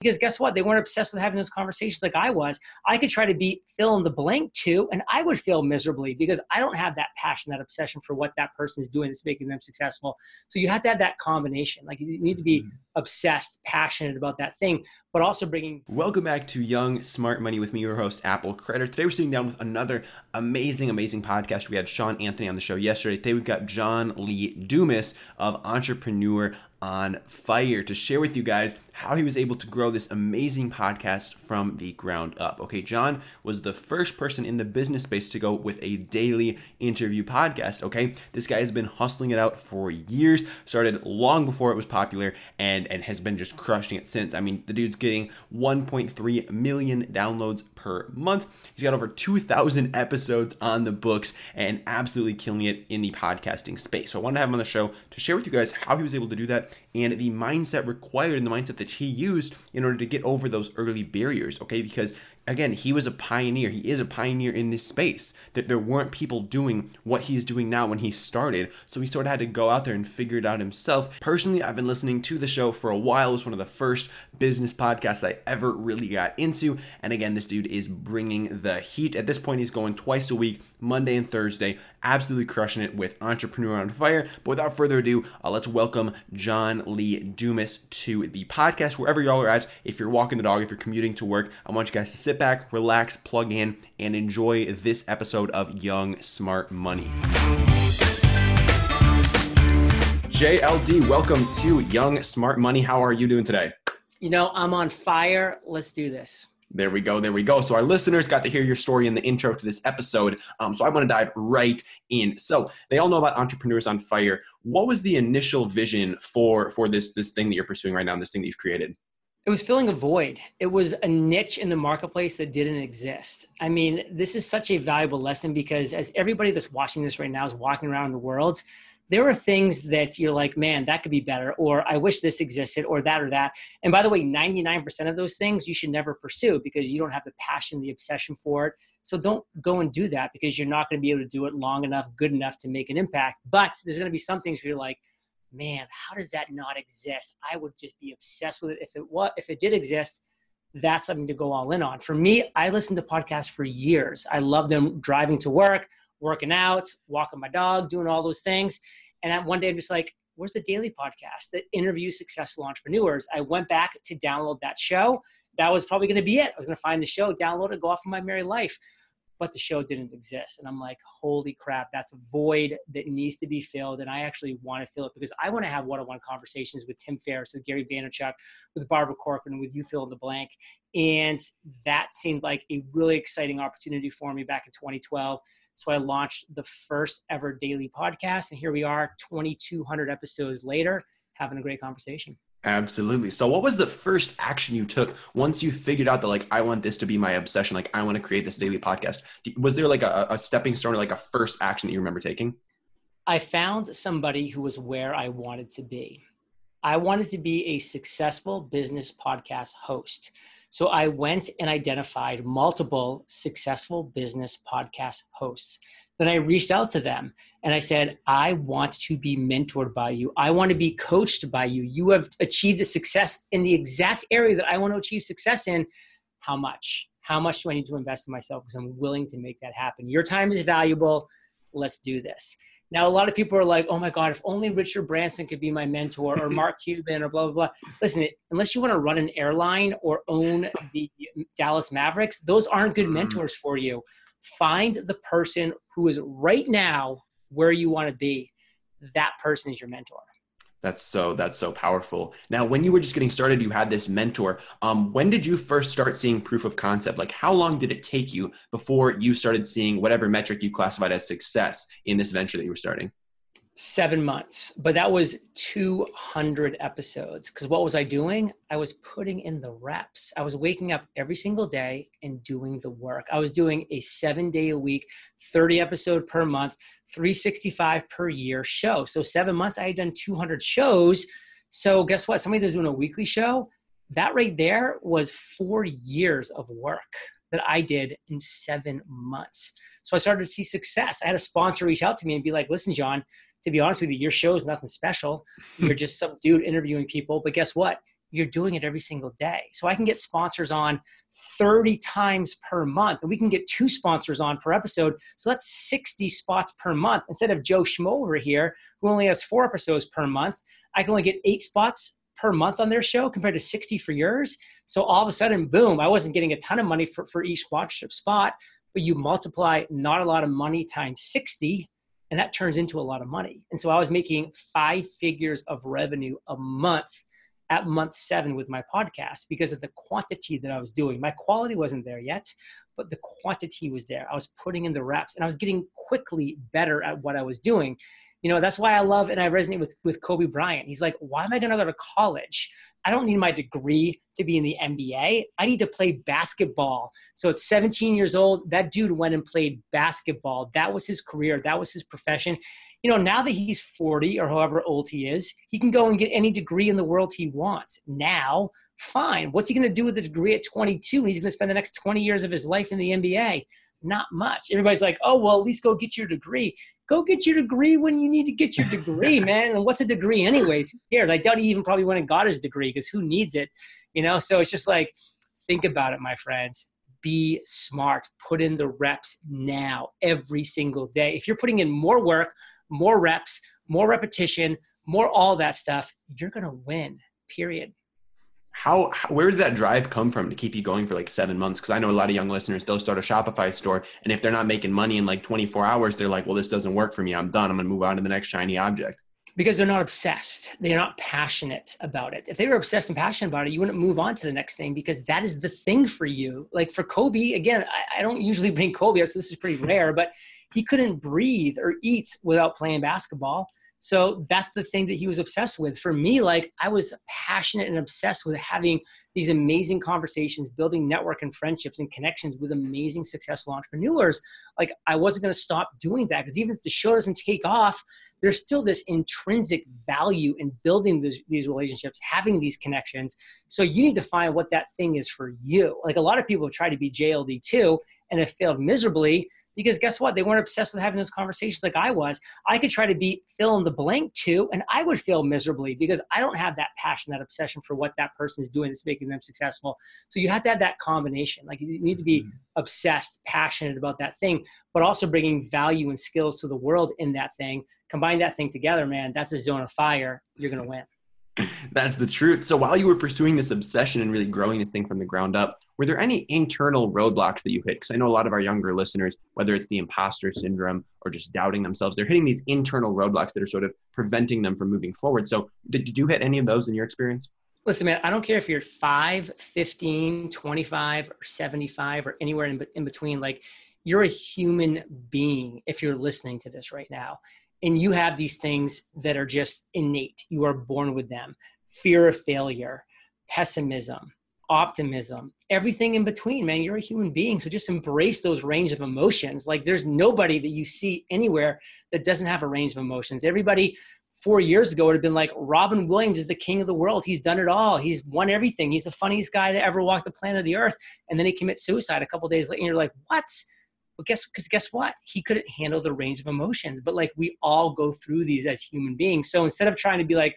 because guess what? They weren't obsessed with having those conversations like I was. I could try to be fill in the blank too, and I would fail miserably because I don't have that passion, that obsession for what that person is doing that's making them successful. So you have to have that combination. Like you need to be mm-hmm. obsessed, passionate about that thing, but also bringing. Welcome back to Young Smart Money with me, your host, Apple Credit. Today we're sitting down with another amazing, amazing podcast. We had Sean Anthony on the show yesterday. Today we've got John Lee Dumas of Entrepreneur on fire to share with you guys how he was able to grow this amazing podcast from the ground up. Okay, John was the first person in the business space to go with a daily interview podcast. Okay, this guy has been hustling it out for years, started long before it was popular, and and has been just crushing it since. I mean, the dude's getting 1.3 million downloads per month. He's got over 2,000 episodes on the books and absolutely killing it in the podcasting space. So I wanted to have him on the show to share with you guys how he was able to do that and the mindset required and the mindset that he used in order to get over those early barriers, okay? Because again, he was a pioneer. He is a pioneer in this space. That there weren't people doing what he's doing now when he started. So he sort of had to go out there and figure it out himself. Personally, I've been listening to the show for a while. It was one of the first business podcasts I ever really got into. And again, this dude is bringing the heat. At this point, he's going twice a week, Monday and Thursday, absolutely crushing it with Entrepreneur on Fire. But without further ado, uh, let's welcome John Lee Dumas to the podcast, wherever y'all are at. If you're walking the dog, if you're commuting to work, I want you guys to sit back, relax, plug in, and enjoy this episode of Young Smart Money. JLD, welcome to Young Smart Money. How are you doing today? You know, I'm on fire. Let's do this. There we go. There we go. So our listeners got to hear your story in the intro to this episode. Um, so I want to dive right in. So they all know about entrepreneurs on fire. What was the initial vision for for this this thing that you're pursuing right now, and this thing that you've created? It was filling a void. It was a niche in the marketplace that didn't exist. I mean, this is such a valuable lesson because as everybody that's watching this right now is walking around the world, there are things that you're like, man, that could be better, or I wish this existed, or that, or that. And by the way, 99% of those things you should never pursue because you don't have the passion, the obsession for it. So don't go and do that because you're not going to be able to do it long enough, good enough to make an impact. But there's going to be some things where you're like, man, how does that not exist? I would just be obsessed with it. If it was, if it did exist, that's something to go all in on. For me, I listened to podcasts for years. I love them driving to work, working out, walking my dog, doing all those things. And one day I'm just like, where's the daily podcast that interviews successful entrepreneurs? I went back to download that show. That was probably going to be it. I was going to find the show, download it, go off on my merry life but the show didn't exist. And I'm like, holy crap, that's a void that needs to be filled. And I actually want to fill it because I want to have one on one conversations with Tim Ferriss, with Gary Vaynerchuk, with Barbara Corcoran, with you fill in the blank. And that seemed like a really exciting opportunity for me back in 2012. So I launched the first ever daily podcast. And here we are, 2,200 episodes later, having a great conversation. Absolutely. So what was the first action you took once you figured out that like I want this to be my obsession, like I want to create this daily podcast? Was there like a, a stepping stone or like a first action that you remember taking? I found somebody who was where I wanted to be. I wanted to be a successful business podcast host. So I went and identified multiple successful business podcast hosts then I reached out to them and I said, I want to be mentored by you. I want to be coached by you. You have achieved the success in the exact area that I want to achieve success in. How much? How much do I need to invest in myself? Because I'm willing to make that happen. Your time is valuable. Let's do this. Now, a lot of people are like, oh my God, if only Richard Branson could be my mentor or Mark Cuban or blah, blah, blah. Listen, unless you want to run an airline or own the Dallas Mavericks, those aren't good mm-hmm. mentors for you find the person who is right now where you want to be that person is your mentor that's so that's so powerful. Now when you were just getting started you had this mentor. Um, when did you first start seeing proof of concept? Like how long did it take you before you started seeing whatever metric you classified as success in this venture that you were starting seven months, but that was 200 episodes. Because what was I doing? I was putting in the reps. I was waking up every single day and doing the work. I was doing a seven day a week, 30 episode per month, 365 per year show. So seven months, I had done 200 shows. So guess what? Somebody that was doing a weekly show, that right there was four years of work that I did in seven months. So I started to see success. I had a sponsor reach out to me and be like, listen, John, to be honest with you, your show is nothing special. You're just some dude interviewing people. But guess what? you're doing it every single day. So I can get sponsors on 30 times per month, and we can get two sponsors on per episode. So that's 60 spots per month. Instead of Joe Schmo over here, who only has four episodes per month, I can only get eight spots per month on their show compared to 60 for yours. So all of a sudden, boom, I wasn't getting a ton of money for, for each sponsorship spot, but you multiply not a lot of money times 60 and that turns into a lot of money. And so I was making five figures of revenue a month at month seven with my podcast because of the quantity that I was doing. My quality wasn't there yet, but the quantity was there. I was putting in the reps and I was getting quickly better at what I was doing. You know, that's why I love and I resonate with, with Kobe Bryant. He's like, why am I going to go to college? I don't need my degree to be in the NBA. I need to play basketball. So at 17 years old, that dude went and played basketball. That was his career, that was his profession you know, now that he's 40 or however old he is, he can go and get any degree in the world he wants. Now, fine. What's he going to do with a degree at 22? He's going to spend the next 20 years of his life in the NBA. Not much. Everybody's like, oh, well, at least go get your degree. Go get your degree when you need to get your degree, man. And what's a degree, anyways? Here, I doubt he even probably went and got his degree because who needs it? You know, so it's just like, think about it, my friends be smart. Put in the reps now, every single day. If you're putting in more work more reps, more repetition, more all that stuff, you're going to win, period. How, how, where did that drive come from to keep you going for like seven months? Because I know a lot of young listeners, they'll start a Shopify store, and if they're not making money in like 24 hours, they're like, well, this doesn't work for me. I'm done. I'm going to move on to the next shiny object. Because they're not obsessed. They're not passionate about it. If they were obsessed and passionate about it, you wouldn't move on to the next thing because that is the thing for you. Like for Kobe, again, I, I don't usually bring Kobe, so this is pretty rare, but he couldn't breathe or eat without playing basketball. So that's the thing that he was obsessed with. For me, like I was passionate and obsessed with having these amazing conversations, building network and friendships and connections with amazing successful entrepreneurs. Like I wasn't going to stop doing that because even if the show doesn't take off, there's still this intrinsic value in building this, these relationships, having these connections. So you need to find what that thing is for you. Like a lot of people have tried to be JLD too and have failed miserably because guess what? They weren't obsessed with having those conversations like I was. I could try to be fill in the blank too, and I would fail miserably because I don't have that passion, that obsession for what that person is doing that's making them successful. So you have to have that combination. Like you need to be mm-hmm. obsessed, passionate about that thing, but also bringing value and skills to the world in that thing. Combine that thing together, man. That's a zone of fire. You're gonna win. That's the truth. So while you were pursuing this obsession and really growing this thing from the ground up, were there any internal roadblocks that you hit? Because I know a lot of our younger listeners, whether it's the imposter syndrome or just doubting themselves, they're hitting these internal roadblocks that are sort of preventing them from moving forward. So did you hit any of those in your experience? Listen, man, I don't care if you're 5, 15, 25, or 75, or anywhere in, in between. Like, you're a human being if you're listening to this right now and you have these things that are just innate. You are born with them. Fear of failure pessimism optimism everything in between man. You're a human being. So just embrace those range of emotions. Like there's nobody that you see anywhere that doesn't have a range of emotions. Everybody four years ago would have been like robin williams is the king of the world. He's done it all. He's won everything. He's the funniest guy that ever walked the planet of the earth. And then he commits suicide a couple days later and you're like what guess because guess what? He couldn't handle the range of emotions. But like we all go through these as human beings. So instead of trying to be like,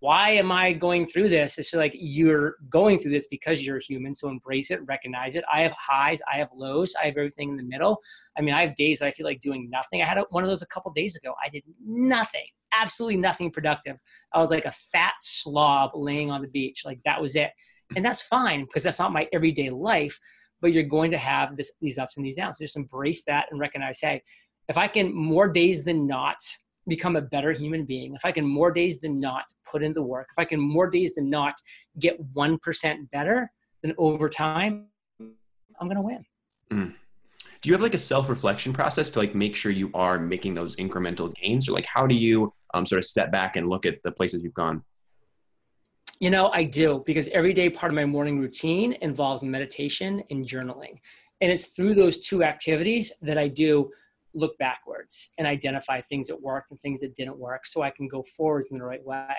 why am I going through this? It's like you're going through this because you're human. So embrace it, recognize it. I have highs, I have lows, I have everything in the middle. I mean, I have days that I feel like doing nothing. I had one of those a couple days ago. I did nothing, absolutely nothing productive. I was like a fat slob laying on the beach. Like that was it. And that's fine because that's not my everyday life but you're going to have this, these ups and these downs. So just embrace that and recognize, hey, if I can more days than not become a better human being, if I can more days than not put in the work, if I can more days than not get 1% better, then over time, I'm going to win. Mm. Do you have like a self-reflection process to like make sure you are making those incremental gains or like how do you um, sort of step back and look at the places you've gone? You know, I do because every day part of my morning routine involves meditation and journaling. And it's through those two activities that I do look backwards and identify things that worked and things that didn't work so I can go forward in the right way.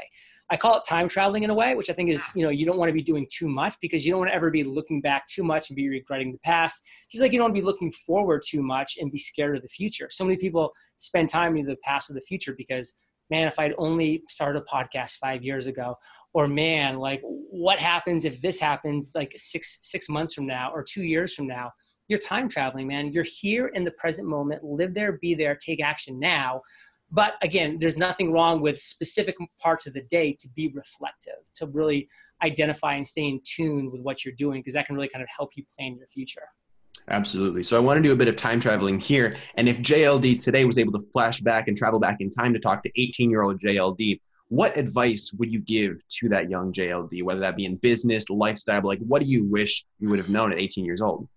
I call it time traveling in a way, which I think is, you know, you don't want to be doing too much because you don't want to ever be looking back too much and be regretting the past. Just like you don't want to be looking forward too much and be scared of the future. So many people spend time in the past or the future because man, if I'd only started a podcast five years ago, or man like what happens if this happens like six six months from now or two years from now you're time traveling man you're here in the present moment live there be there take action now but again there's nothing wrong with specific parts of the day to be reflective to really identify and stay in tune with what you're doing because that can really kind of help you plan your future Absolutely. So I want to do a bit of time traveling here. And if JLD today was able to flash back and travel back in time to talk to 18 year old JLD, what advice would you give to that young JLD, whether that be in business, lifestyle? Like, what do you wish you would have known at 18 years old?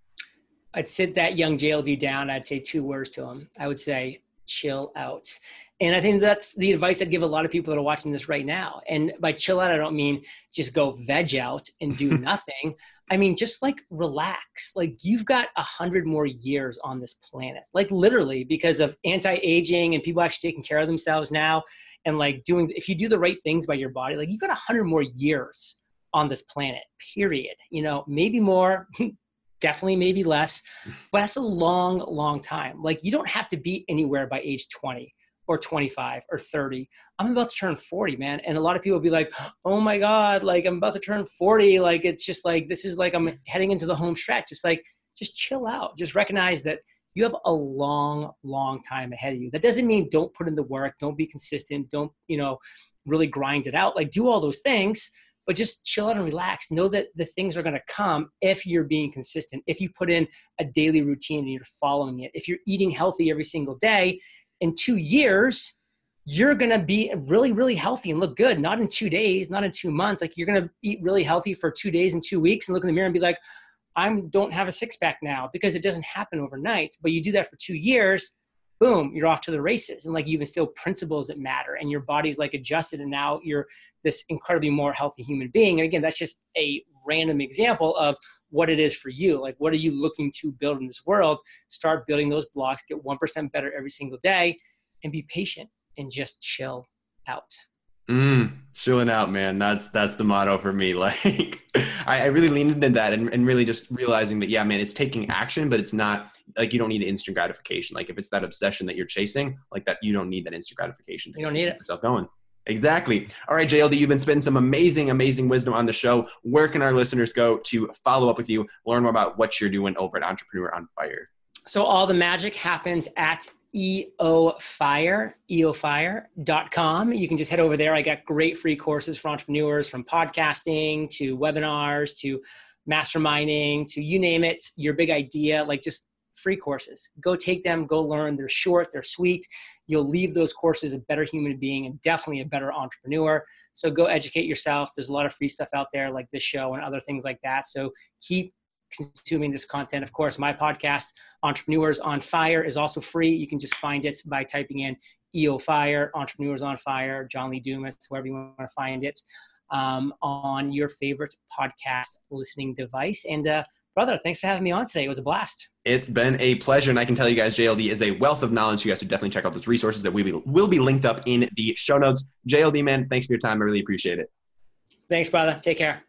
I'd sit that young JLD down. I'd say two words to him. I would say, chill out. And I think that's the advice I'd give a lot of people that are watching this right now. And by chill out, I don't mean just go veg out and do nothing. I mean, just like relax. Like you've got a hundred more years on this planet, like literally because of anti-aging and people actually taking care of themselves now. And like doing, if you do the right things by your body, like you've got a hundred more years on this planet, period. You know, maybe more, definitely maybe less, but that's a long, long time. Like you don't have to be anywhere by age 20 or 25 or 30. I'm about to turn 40, man. And a lot of people will be like, oh my God, like I'm about to turn 40. Like it's just like, this is like I'm heading into the home stretch. It's like, just chill out. Just recognize that you have a long, long time ahead of you. That doesn't mean don't put in the work, don't be consistent, don't, you know, really grind it out. Like do all those things, but just chill out and relax. Know that the things are going to come if you're being consistent. If you put in a daily routine and you're following it. If you're eating healthy every single day, in two years, you're going to be really, really healthy and look good. Not in two days, not in two months. Like you're going to eat really healthy for two days and two weeks and look in the mirror and be like, I don't have a six pack now because it doesn't happen overnight. But you do that for two years, boom, you're off to the races. And like you instill principles that matter and your body's like adjusted and now you're this incredibly more healthy human being. And again, that's just a random example of what it is for you. Like, what are you looking to build in this world? Start building those blocks, get 1% better every single day, and be patient and just chill out. Mm, chilling out, man. That's that's the motto for me. Like, I, I, really leaned into that and, and really just realizing that, yeah, man, it's taking action, but it's not like you don't need instant gratification. Like, if it's that obsession that you're chasing, like that, you don't need that instant gratification. You don't need it. Yourself going. Exactly. All right, JLD, you've been spending some amazing, amazing wisdom on the show. Where can our listeners go to follow up with you, learn more about what you're doing over at Entrepreneur on Fire? So all the magic happens at eofire, eofire.com. You can just head over there. I got great free courses for entrepreneurs from podcasting to webinars to masterminding to you name it, your big idea, like just free courses. Go take them, go learn. They're short, they're sweet. You'll leave those courses a better human being and definitely a better entrepreneur. So go educate yourself. There's a lot of free stuff out there like this show and other things like that. So keep consuming this content. Of course, my podcast, Entrepreneurs on Fire, is also free. You can just find it by typing in EO Fire, Entrepreneurs on Fire, John Lee Dumas, wherever you want to find it um, on your favorite podcast listening device. And uh, brother, thanks for having me on today. It was a blast. It's been a pleasure. And I can tell you guys, JLD is a wealth of knowledge. You guys should definitely check out those resources that we will be linked up in the show notes. JLD, man, thanks for your time. I really appreciate it. Thanks, brother. Take care.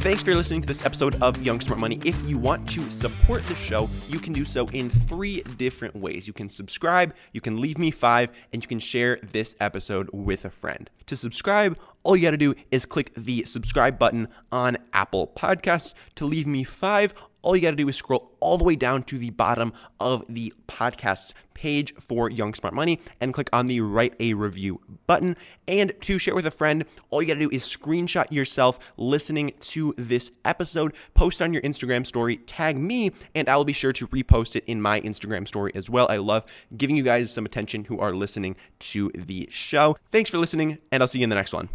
Thanks for listening to this episode of Young Smart Money. If you want to support the show, you can do so in three different ways. You can subscribe, you can leave me five, and you can share this episode with a friend. To subscribe, all you got to do is click the subscribe button on Apple Podcasts. To leave me five, all you got to do is scroll all the way down to the bottom of the podcast page for Young Smart Money and click on the write a review button. And to share with a friend, all you got to do is screenshot yourself listening to this episode, post on your Instagram story, tag me, and I will be sure to repost it in my Instagram story as well. I love giving you guys some attention who are listening to the show. Thanks for listening, and I'll see you in the next one.